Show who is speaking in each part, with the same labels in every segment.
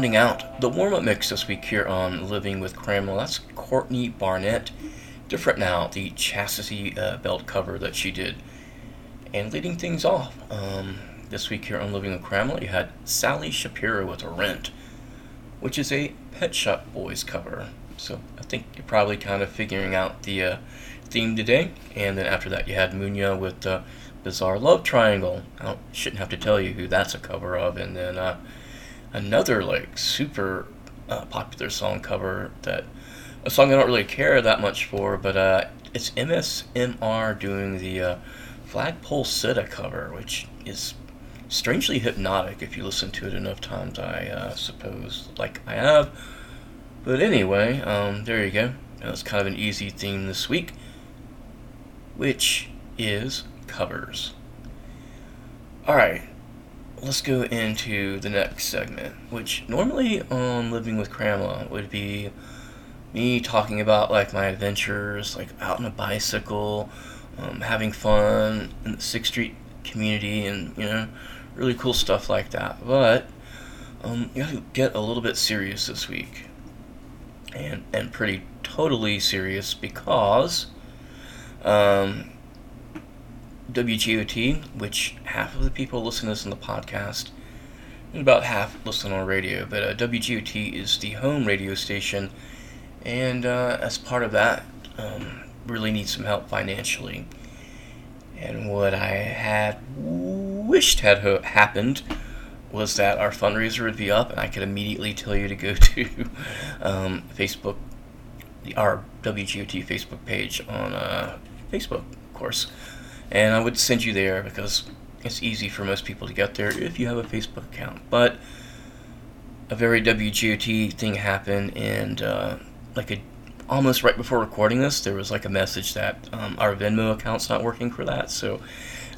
Speaker 1: rounding out the warm up mix this week here on Living with Cramela, that's Courtney Barnett. Different now, the chastity uh, belt cover that she did. And leading things off um, this week here on Living with Cramela, you had Sally Shapiro with Rent, which is a Pet Shop Boys cover. So I think you're probably kind of figuring out the uh, theme today. And then after that, you had Munya with uh, Bizarre Love Triangle. I shouldn't have to tell you who that's a cover of. And then uh, another like super uh, popular song cover that a song I don't really care that much for, but uh, it's MSMR doing the uh, Flagpole Sitta cover, which is strangely hypnotic if you listen to it enough times, I uh, suppose, like I have. But anyway, um, there you go. That's kind of an easy theme this week, which is covers. Alright, let's go into the next segment, which normally on Living with Cramela would be me talking about like my adventures, like out on a bicycle, um, having fun in the Sixth Street community, and you know, really cool stuff like that. But um, you gotta get a little bit serious this week, and and pretty totally serious because um, WGOT, which half of the people listen to this on the podcast, and about half listen on radio. But uh, WGOT is the home radio station, and uh, as part of that, um, really need some help financially. And what I had wished had ho- happened was that our fundraiser would be up, and I could immediately tell you to go to um, Facebook, the our WGOT Facebook page on uh, Facebook, of course and I would send you there because it's easy for most people to get there if you have a Facebook account. But a very WGOT thing happened, and uh, like a, almost right before recording this, there was like a message that um, our Venmo account's not working for that. So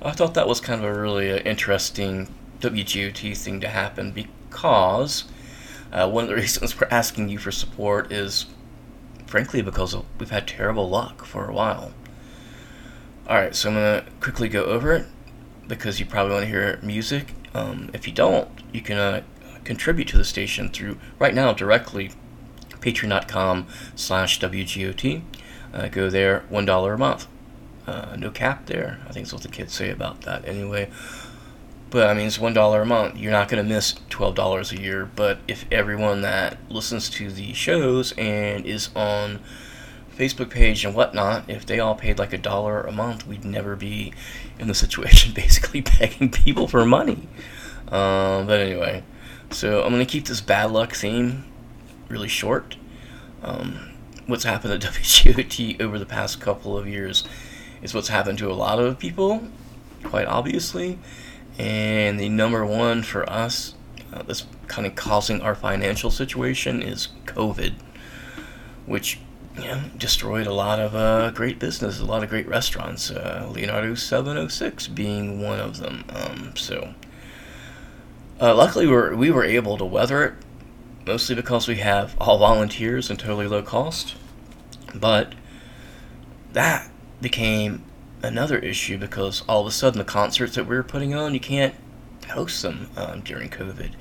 Speaker 1: I thought that was kind of a really uh, interesting WGOT thing to happen because uh, one of the reasons we're asking you for support is, frankly, because we've had terrible luck for a while. Alright, so I'm going to quickly go over it because you probably want to hear music. Um, if you don't, you can uh, contribute to the station through, right now, directly, patreon.com slash WGOT. Uh, go there, $1 a month. Uh, no cap there. I think that's what the kids say about that anyway. But I mean, it's $1 a month. You're not going to miss $12 a year. But if everyone that listens to the shows and is on Facebook page and whatnot, if they all paid like a dollar a month, we'd never be in the situation basically begging people for money. Um, but anyway, so I'm going to keep this bad luck theme really short. Um, what's happened at WGOT over the past couple of years is what's happened to a lot of people, quite obviously. And the number one for us uh, that's kind of causing our financial situation is COVID, which yeah, destroyed a lot of uh, great business, a lot of great restaurants. Uh, Leonardo 706 being one of them. Um, so, uh, luckily, we were, we were able to weather it, mostly because we have all volunteers and totally low cost. But that became another issue because all of a sudden the concerts that we were putting on, you can't host them um, during COVID,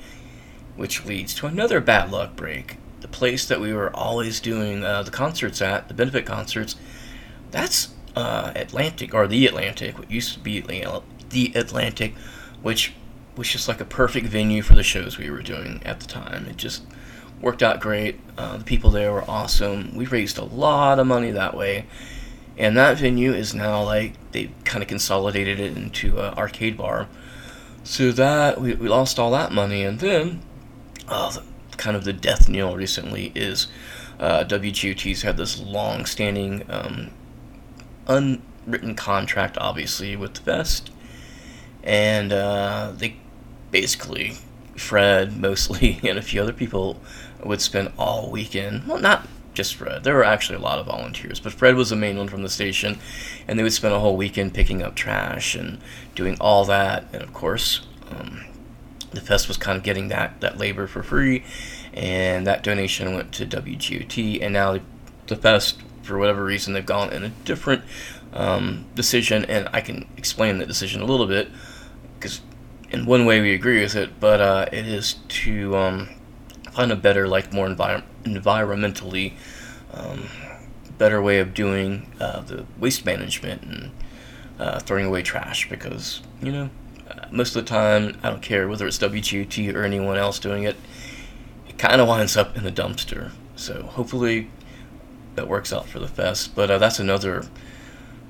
Speaker 1: which leads to another bad luck break the place that we were always doing uh, the concerts at, the benefit concerts, that's uh, Atlantic or the Atlantic, what used to be the Atlantic, which was just like a perfect venue for the shows we were doing at the time. It just worked out great. Uh, the people there were awesome. We raised a lot of money that way. And that venue is now like they kind of consolidated it into an arcade bar. So that we, we lost all that money, and then oh, the, kind of the death knell recently is uh, WGOT's had this long-standing um, unwritten contract, obviously, with the Fest, and uh, they basically Fred mostly and a few other people would spend all weekend. Well, not just Fred. There were actually a lot of volunteers, but Fred was the main one from the station, and they would spend a whole weekend picking up trash and doing all that. And of course, um, the fest was kind of getting that that labor for free, and that donation went to WGOT. And now the fest, for whatever reason, they've gone in a different um, decision, and I can explain the decision a little bit because in one way we agree with it, but uh, it is to um, find a better, like more envir- environmentally um, better way of doing uh, the waste management and uh, throwing away trash because you know most of the time I don't care whether it's WGOT or anyone else doing it, it kind of winds up in the dumpster. So hopefully that works out for the fest. But uh, that's another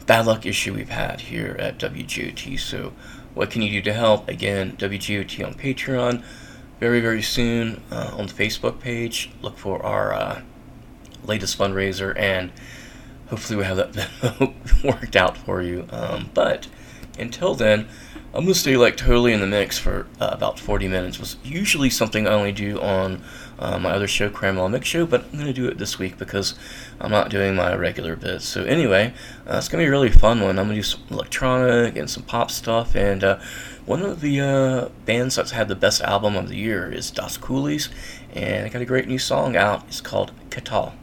Speaker 1: bad luck issue we've had here at WGOT. So, what can you do to help? Again, WGOT on Patreon. Very, very soon uh, on the Facebook page. Look for our uh, latest fundraiser, and hopefully, we have that worked out for you. Um, but until then, I'm gonna stay like totally in the mix for uh, about 40 minutes. Was usually something I only do on uh, my other show, Cramela Mix Show, but I'm gonna do it this week because I'm not doing my regular bits. So anyway, uh, it's gonna be a really fun one. I'm gonna do some electronic and some pop stuff, and uh, one of the uh, bands that's had the best album of the year is Das Koolies, and I got a great new song out. It's called Katal.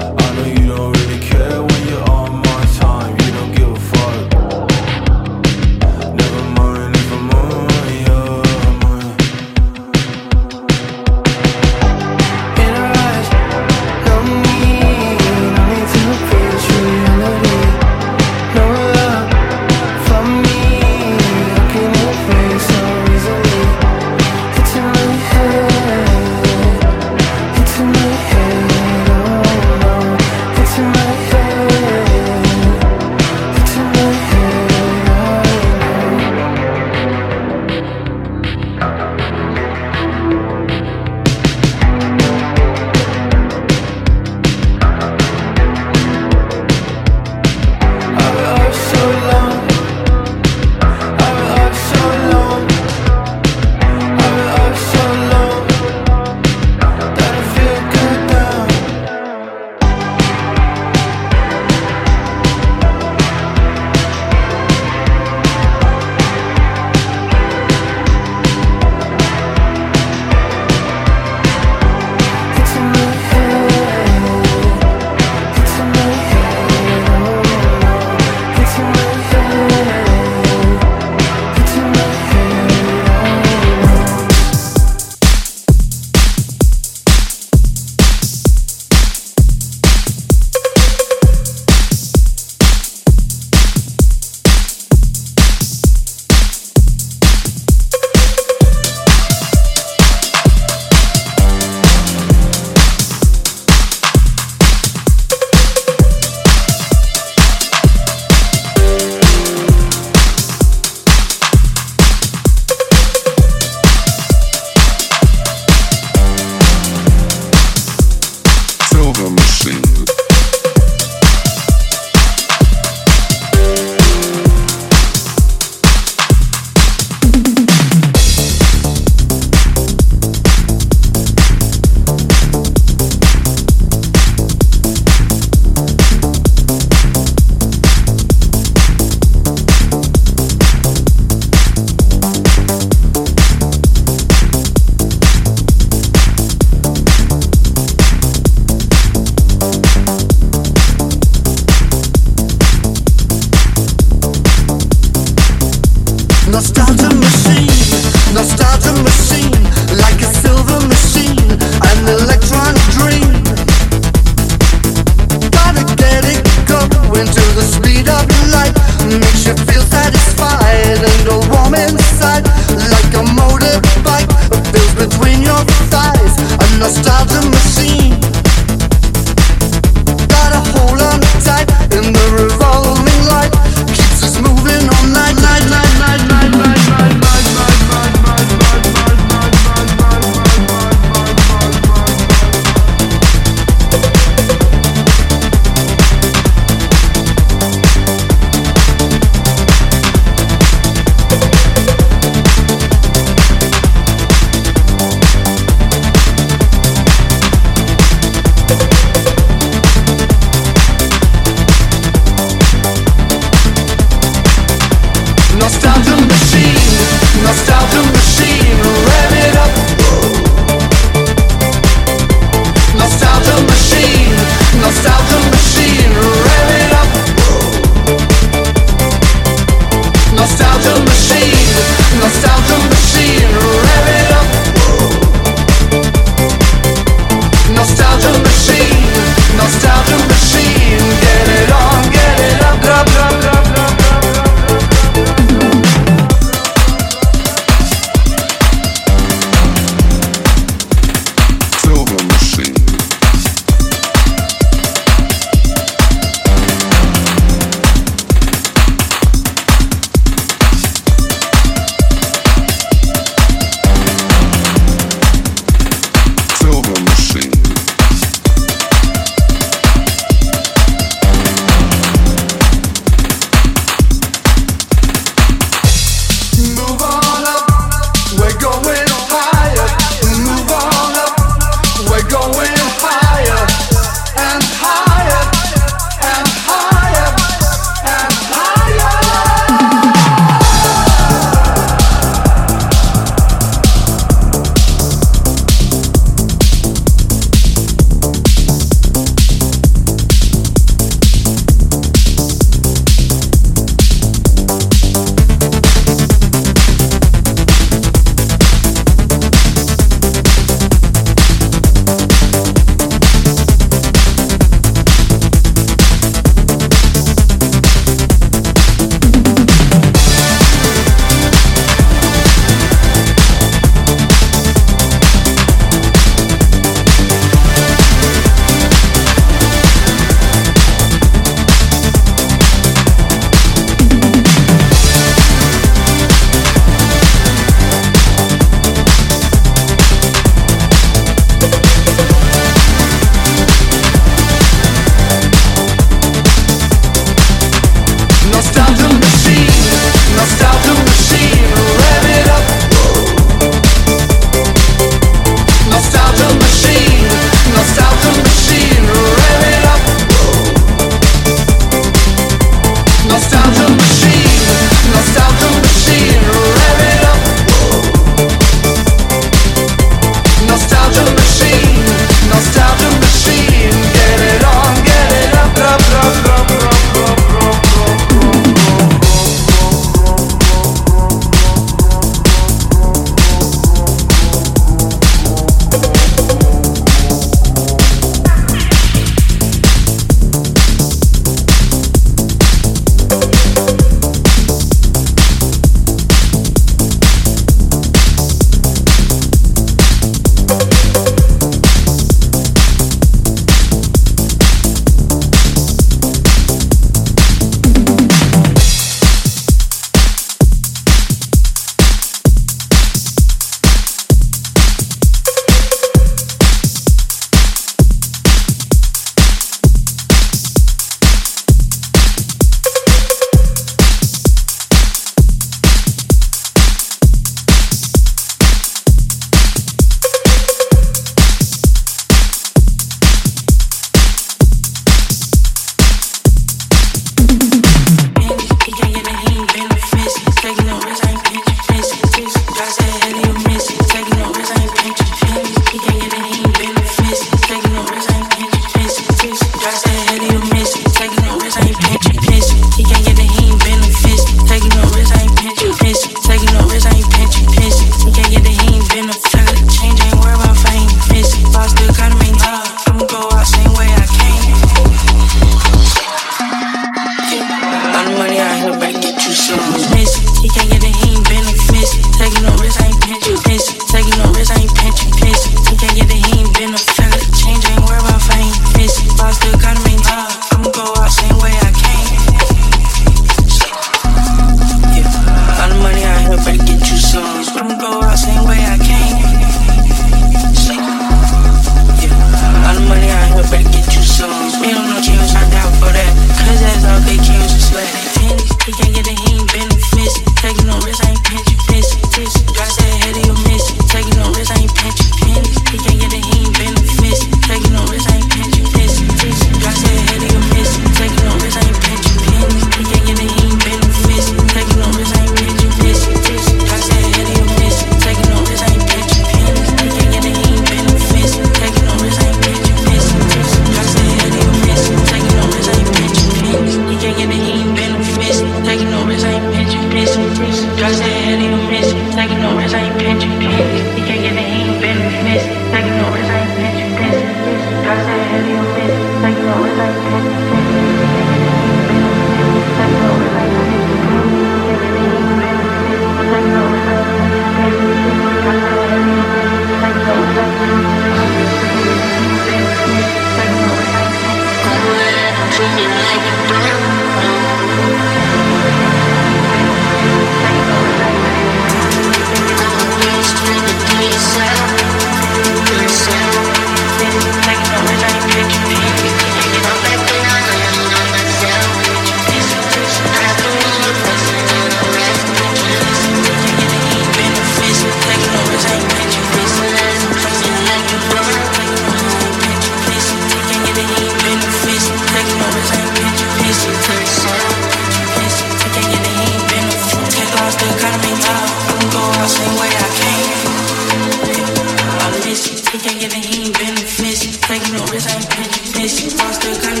Speaker 2: Taking it and he ain't been finished. Taking no risk,
Speaker 3: I ain't been finished. Lost the
Speaker 4: gun.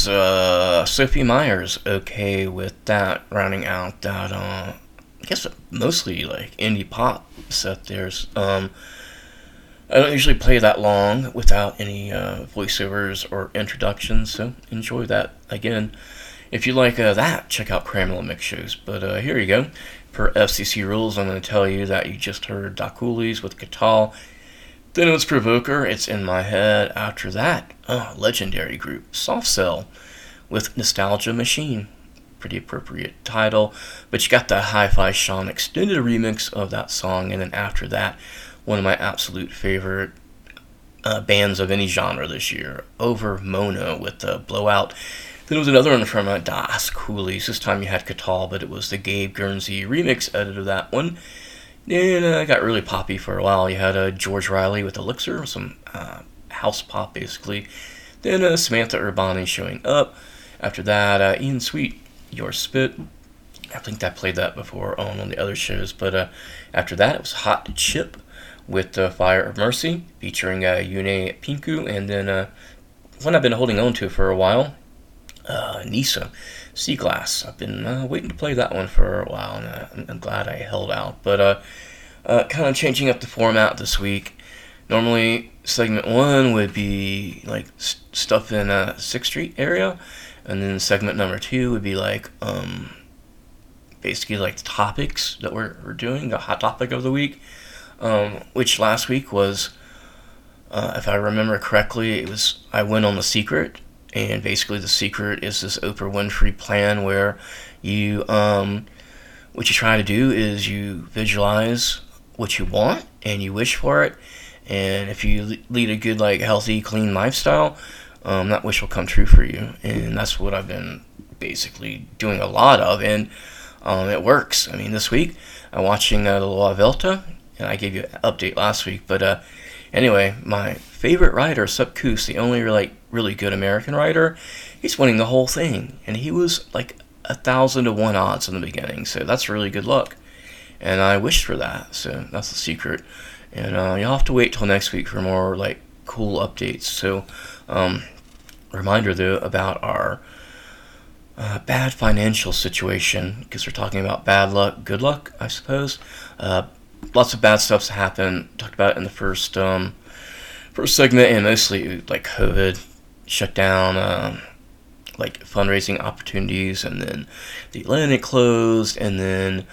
Speaker 4: Is
Speaker 1: uh, Sophie Meiers. Okay, with that, rounding out that, uh, I guess mostly like indie pop set. There's, um, I don't usually play that long without any uh, voiceovers or introductions, so enjoy that again. If you like uh, that, check out Cramela Mix Shows. But uh, here you go. Per FCC rules, I'm going to tell you that you just heard Das Koolies with Katal. Then it was Provoker, It's in My Head. After that, oh, legendary group, Soft Cell with Nostalgia Machine. Pretty appropriate title. But you got the Hifi Sean extended remix of that song. And then after that, one of my absolute favorite uh, bands of any genre this year, Overmono with the Blowout. Then there was another one from uh, Das Koolies. This time you had Katal, but it was the Gabe Gurnsey remix edit of that one. And uh, got really poppy for a while. You had uh, George Riley with Elixir, some uh, house pop basically. Then uh, Samantha Urbani showing up. After that, uh, Ian Sweet, Your Spit. I think I played that before on one of the other shows. But uh, after that, it was Hot Chip with uh, Fire of Mercy, featuring Yunè Pinku. And then one I've been holding on to for a while, Nisa, Sea Glass. I've been uh, waiting to play that one for a while, and uh, I'm, I'm glad I held out. But uh, uh, kind of changing up the format this week. Normally, segment one would be like stuff in uh, Sixth Street area, and then segment number two would be like um, basically like the topics that we're, we're doing, the hot topic of the week, um, which last week was, uh, if I remember correctly, it was I went on the secret, and basically the secret is this Oprah Winfrey plan where you um, what you try to do is you visualize what you want and you wish for it, and if you lead a good like healthy clean lifestyle, um, that wish will come true for you, and that's what I've been basically doing a lot of, and um, it works. I mean, this week I'm watching uh, the La Vuelta, and I gave you an update last week, but uh, anyway, my favorite writer, Sepp Kuss, the only like really good American writer, he's winning the whole thing, and he was like a thousand to one odds in the beginning, so that's really good luck, and I wished for that, so that's the secret, and uh, you'll have to wait till next week for more like cool updates. So, um, reminder though about our uh, bad financial situation because we're talking about bad luck, good luck, I suppose. Uh, lots of bad stuff's happened. Talked about in the first um, first segment, and mostly like COVID shut down, um, like fundraising opportunities, and then the Atlantic closed, and then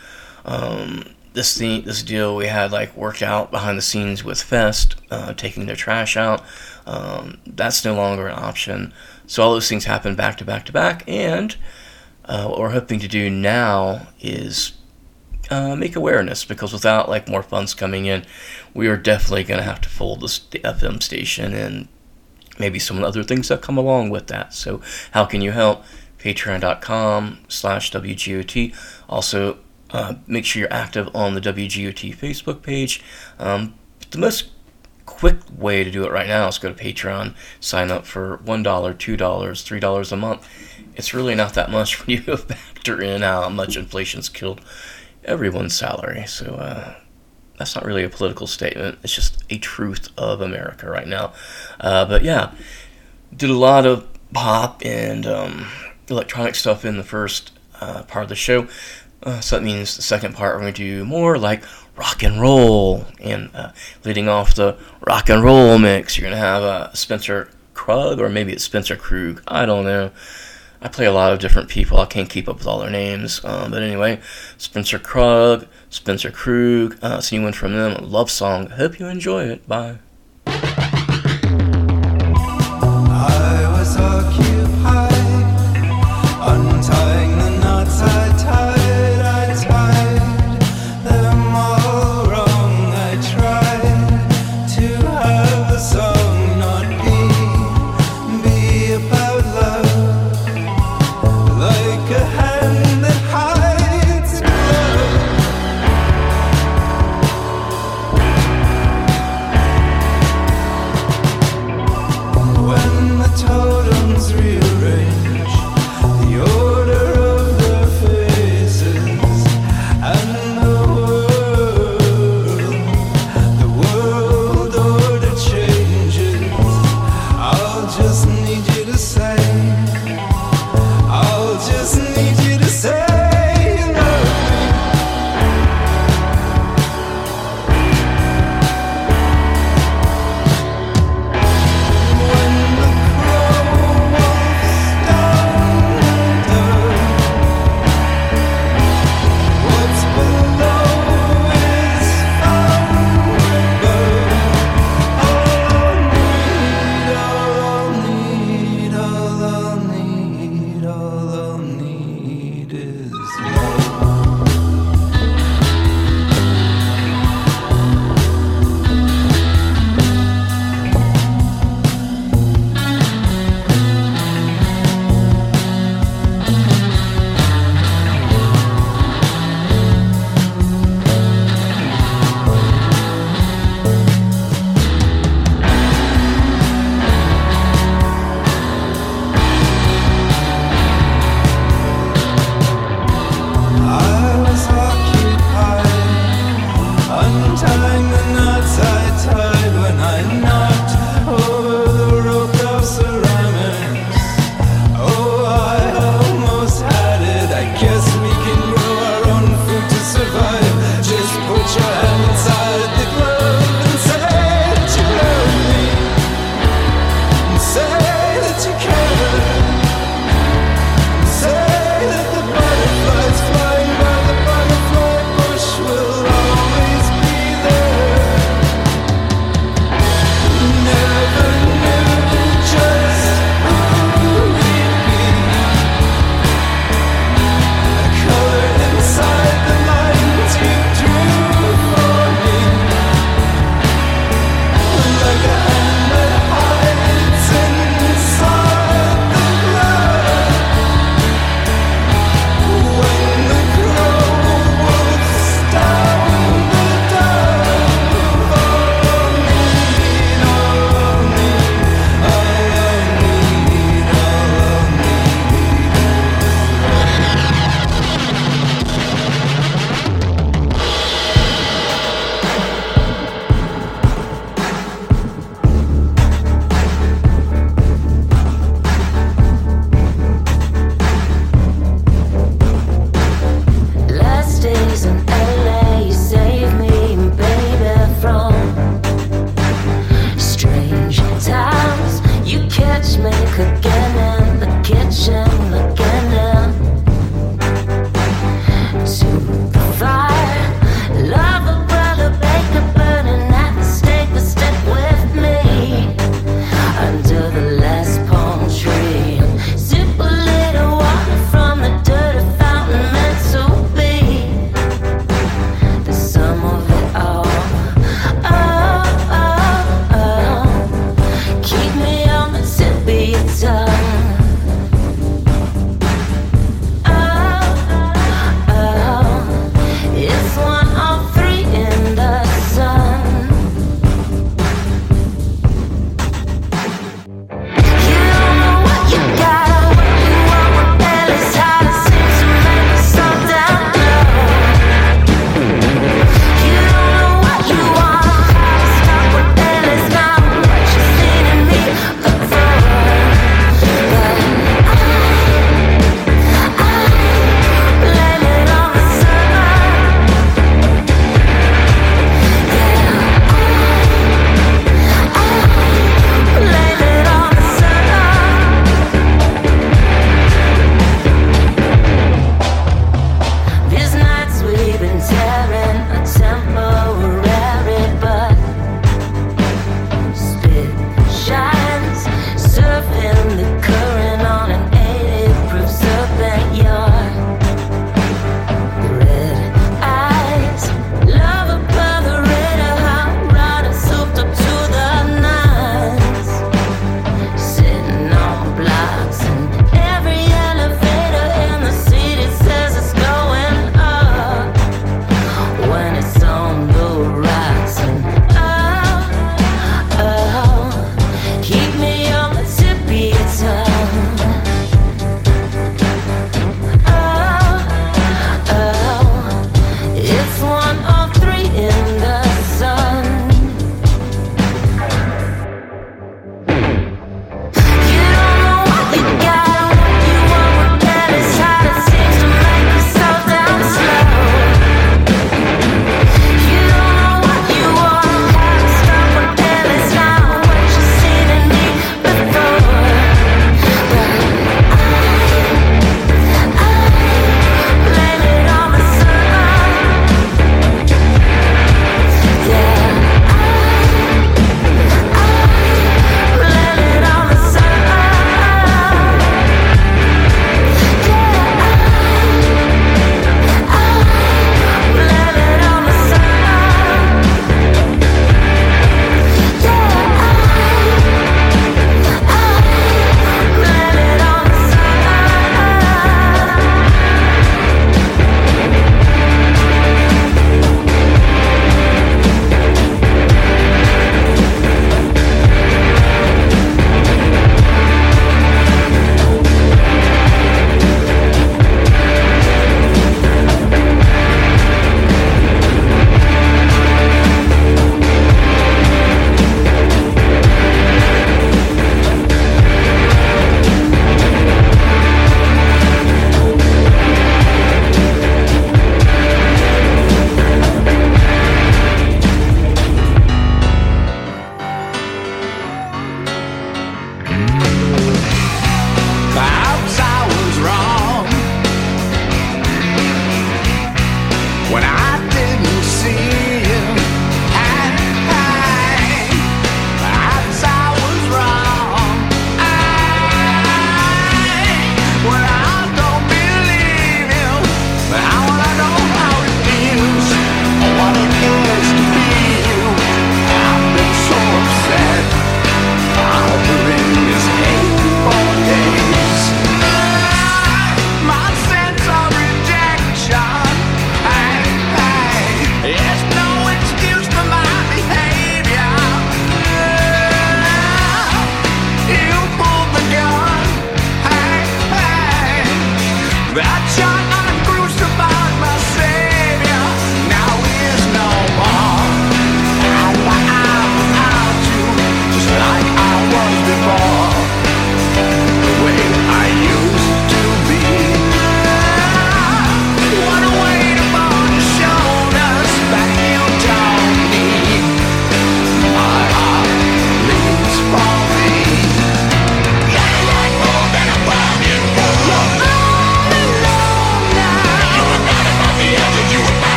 Speaker 1: um, this thing, this deal we had like worked out behind the scenes with Fest, uh, taking their trash out. Um, that's no longer an option. So all those things happen back to back to back, and uh, what we're hoping to do now is uh, make awareness because without like more funds coming in, we are definitely going to have to fold the FM station and maybe some other things that come along with that. So how can you help? Patreon.com slash WGOT. Also, uh, make sure you're active on the WGOT Facebook page. Um, the most quick way to do it right now is go to Patreon, sign up for $1, $2, $3 a month. It's really not that much when you factor in how much inflation's killed everyone's salary. So uh, that's not really a political statement. It's just a truth of America right now. Uh, but yeah, did a lot of pop and um, electronic stuff in the first uh, part of the show. Uh, so that means the second part we're going to do more like rock and roll. And uh, leading off the rock and roll mix, you're going to have uh, Spencer Krug, or maybe it's Spencer Krug. I don't know. I play a lot of different people. I can't keep up with all their names. Um, but anyway, Spencer Krug, Spencer Krug. Uh, it's a one from them. Love song. Hope you enjoy it. Bye.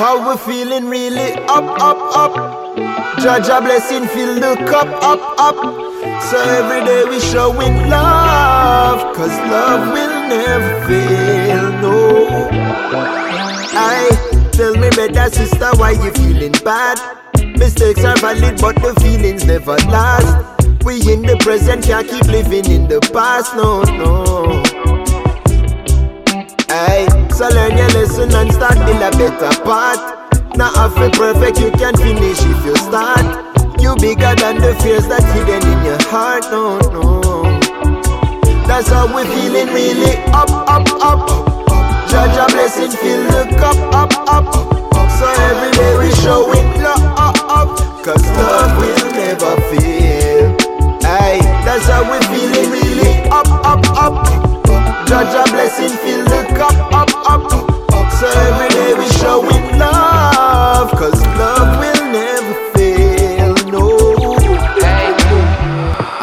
Speaker 5: How
Speaker 6: we
Speaker 7: feeling really up, up, up. Judge a blessing, fill the cup up, up. So every day we showing love, cause love will never fail, no. I tell me better sister why you feeling bad. Mistakes are valid, but the feelings never last. We in the present, can't keep living in the past, no, no. Aye, so learn your lesson and start build a better path. Now half it perfect, you can finish if you start. You bigger than the fears that hidden in your heart, no, no. That's how we feeling really up, up, up. Judge a blessing, fill the cup up, up. So every day we showing love, up, up. Cause love will never fail. Aye, that's how we feeling really up, up, up. Judge a blessing, fill the cup up,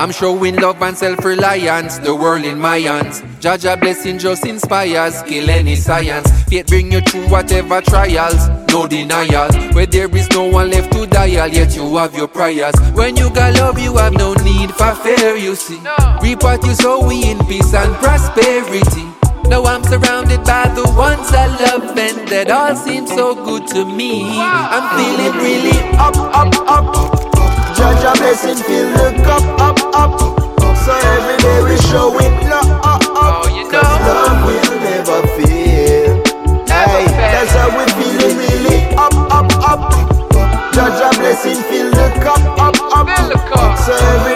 Speaker 8: I'm showing love and self-reliance, the world in my hands. Judge a blessing just inspires, kill any science. Faith bring you through whatever trials, no denial. Where there is no one left to dial, yet you have your prayers. When you got love, you have no need for fear, you see. Reap what you sow, we in peace and prosperity. Now I'm surrounded by the ones I love and that all seem so good to me. I'm feeling really
Speaker 7: up, up, up. Judge a blessing, fill the cup up, up. So every day we showing love, up, up. Cause love will never fail. Hey, that's how we feeling really up, up, up. Judge a blessing, fill the cup up, up. So every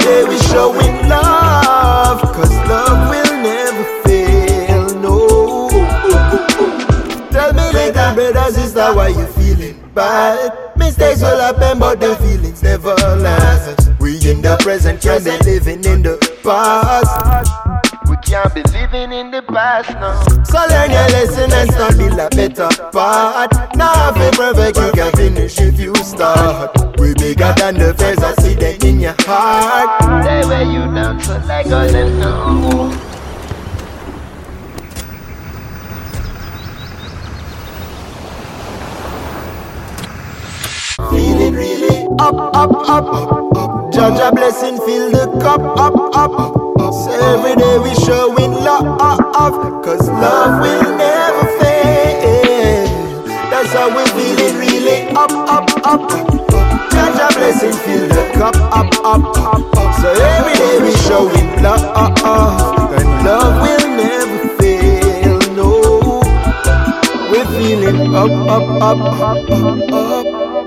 Speaker 7: bad? Mistakes will happen, but the feelings never last. We in the present, can't be living in the past. We can't be living in the past now. So learn your lesson and start build a better part. Now if perfect, you can finish if you start. We bigger than the fears I see them in your heart. They wear you down, so let go them know. Feeling really up, up, up, up, up. Judge a blessing, fill the cup up, up. So every day we showing love, cause love will never fail. That's how we feeling really up, up, up. Judge a blessing, fill the cup up, up, up. So every day we showing love, and love will never fail. No, we're feeling up, up, up, up, up, up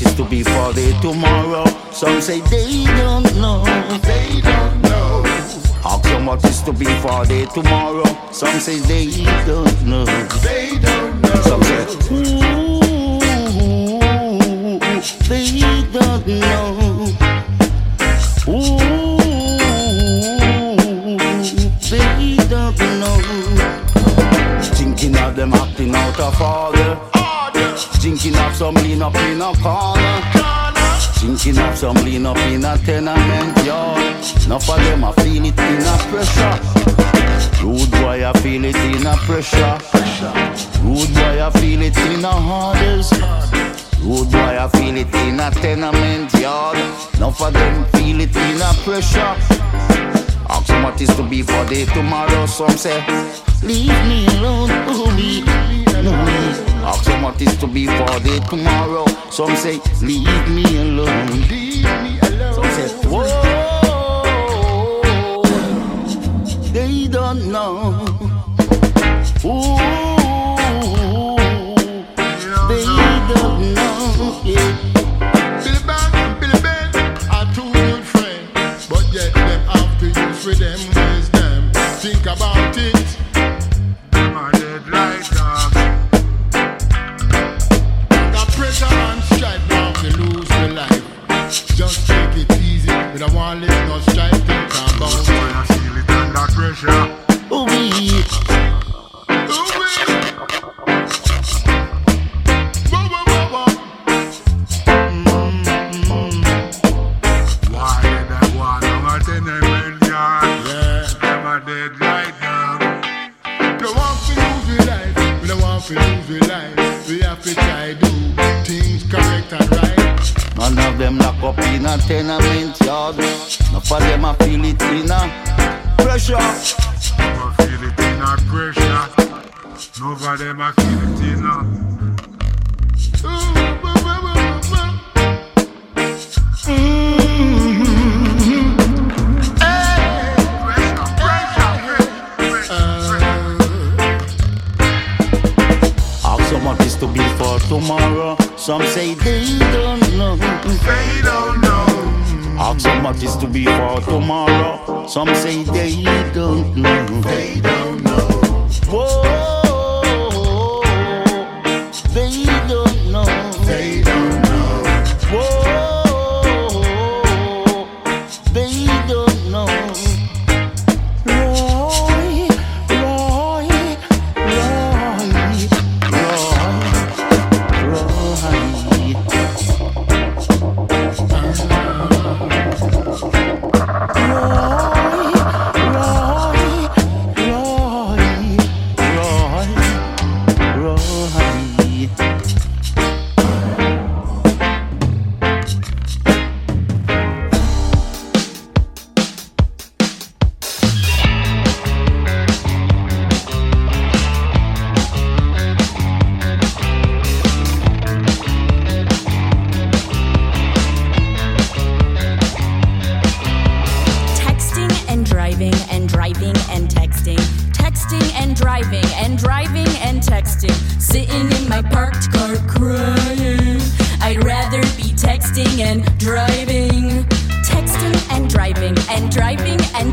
Speaker 9: Is to be for the tomorrow. Some say they don't know. They don't know. Ask them what is to be for the tomorrow. Some say they don't know. They don't know. Some say, ooh, they don't know. Ooh, they don't know. Thinking of them acting out of order. Drinking up some lean up in a corner. Drinking up some lean up in a tenement yard. Enough of them I feel it in a pressure. Rude boy I feel it in a pressure. Rude boy I feel it in a orders. Rude boy I feel it in a tenement yard. Enough of them feel it in a pressure. Ask them what is to be for day tomorrow. Some say, leave me alone, oh me. No. me. Ask them what is to be for day tomorrow. Some say, leave me alone. Some say, whoa. They don't know. Ooh.
Speaker 10: For them wisdom. Think about it.
Speaker 9: Tomorrow. Some say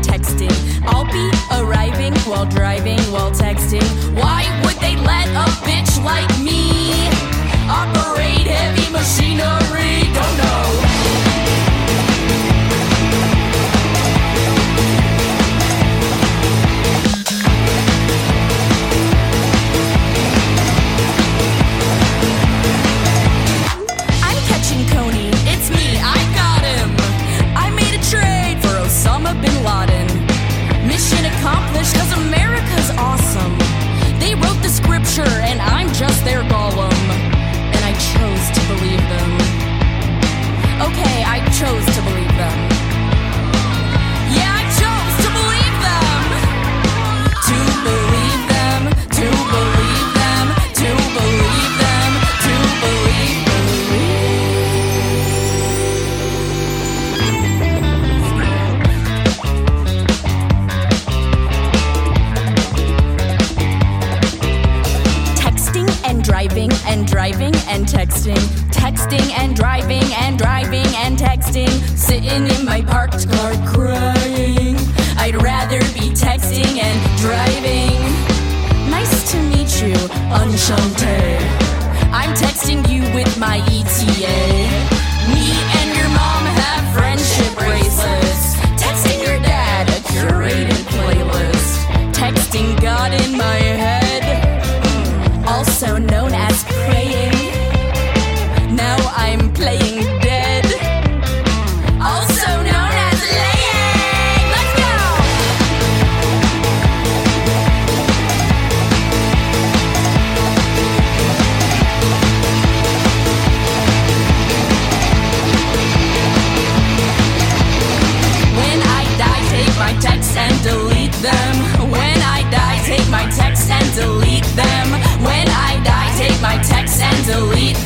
Speaker 11: texting. I'll be arriving while driving while texting. Why would they let a bitch like me operate heavy machinery? Don't know. Accomplished because America's awesome. They wrote the scripture and I'm just their golem. And I chose to believe them. Okay, I chose to texting. Texting and driving and driving and texting. Sitting in my parked car crying. I'd rather be texting and driving. Nice to meet you, Enchanté. I'm texting you with my ETA.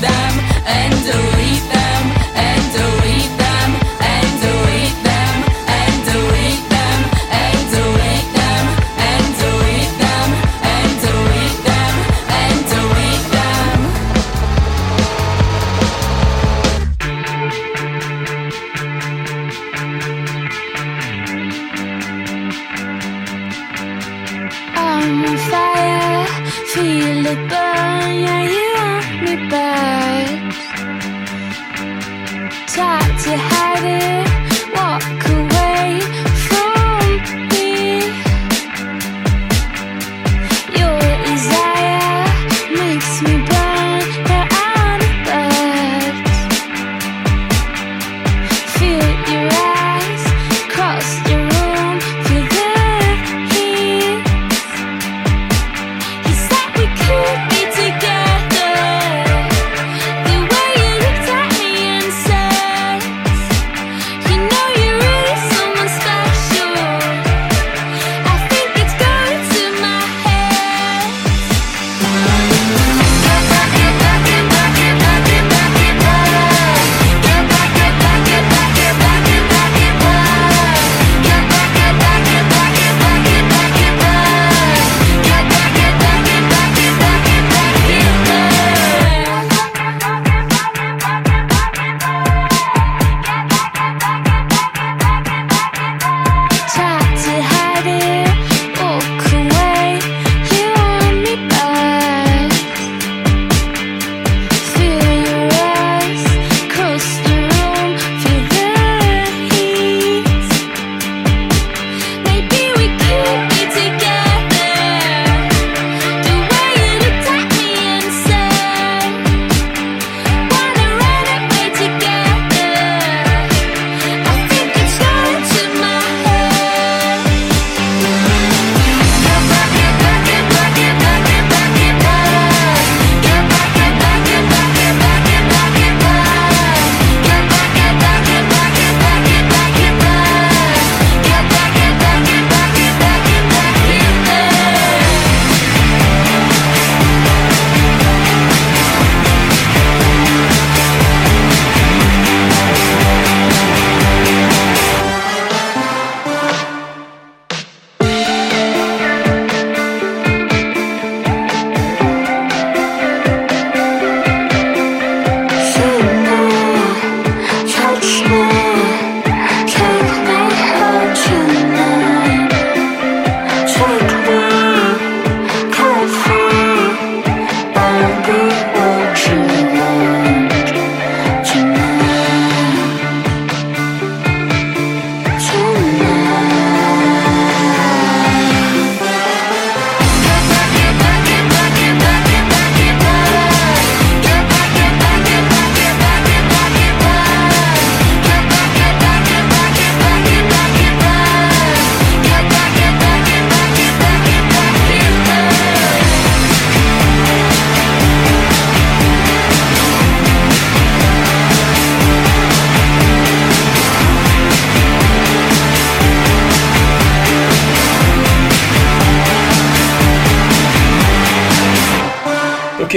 Speaker 11: Them. And delete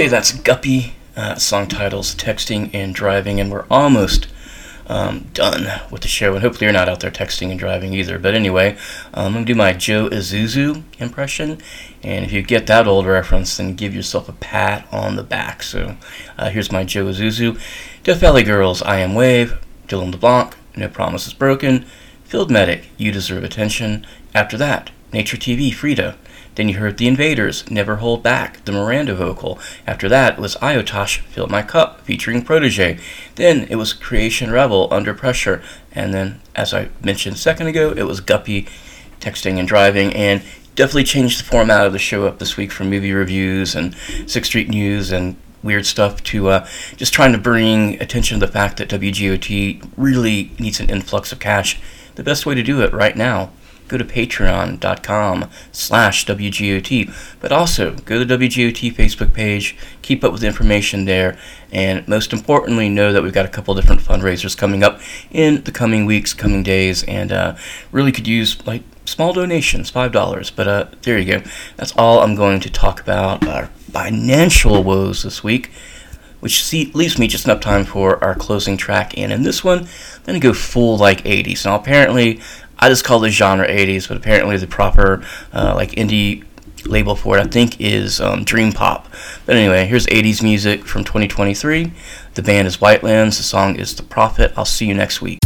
Speaker 1: Okay, that's Guppy. Uh, song titles, texting and driving, and we're almost um, done with the show. And hopefully, you're not out there texting and driving either. But anyway, um, I'm gonna do my Joe Isuzu impression, and if you get that old reference, then give yourself a pat on the back. So uh, here's my Joe Isuzu. Death Valley Girls, I Am Wave. Dylan LeBlanc, No Promises Broken. Field Medic, You Deserve Attention. After that, Nature TV, Frida. Then you heard The Invaders, Never Hold Back, the Miranda vocal. After that was Iotosh, Fill My Cup, featuring Protoje. Then it was Creation Rebel, Under Pressure. And then, as I mentioned a second ago, it was Guppy, Texting and Driving. And definitely changed the format of the show up this week from movie reviews and Sixth Street News and weird stuff to uh, just trying to bring attention to the fact that WGOT really needs an influx of cash. The best way to do it right now go to patreon.com slash WGOT. But also, go to the WGOT Facebook page, keep up with the information there, and most importantly, know that we've got a couple different fundraisers coming up in the coming weeks, coming days, and uh, really could use like small donations, five dollars. But uh, there you go. That's all I'm going to talk about our financial woes this week, which see, leaves me just enough time for our closing track. And in this one, I'm gonna go full like 80s. Now apparently, I just call this genre 80s, but apparently the proper uh, like indie label for it, I think, is um, Dream Pop. But anyway, here's 80s music from 2023. The band is Whitelands. The song is The Prophet. I'll see you next week.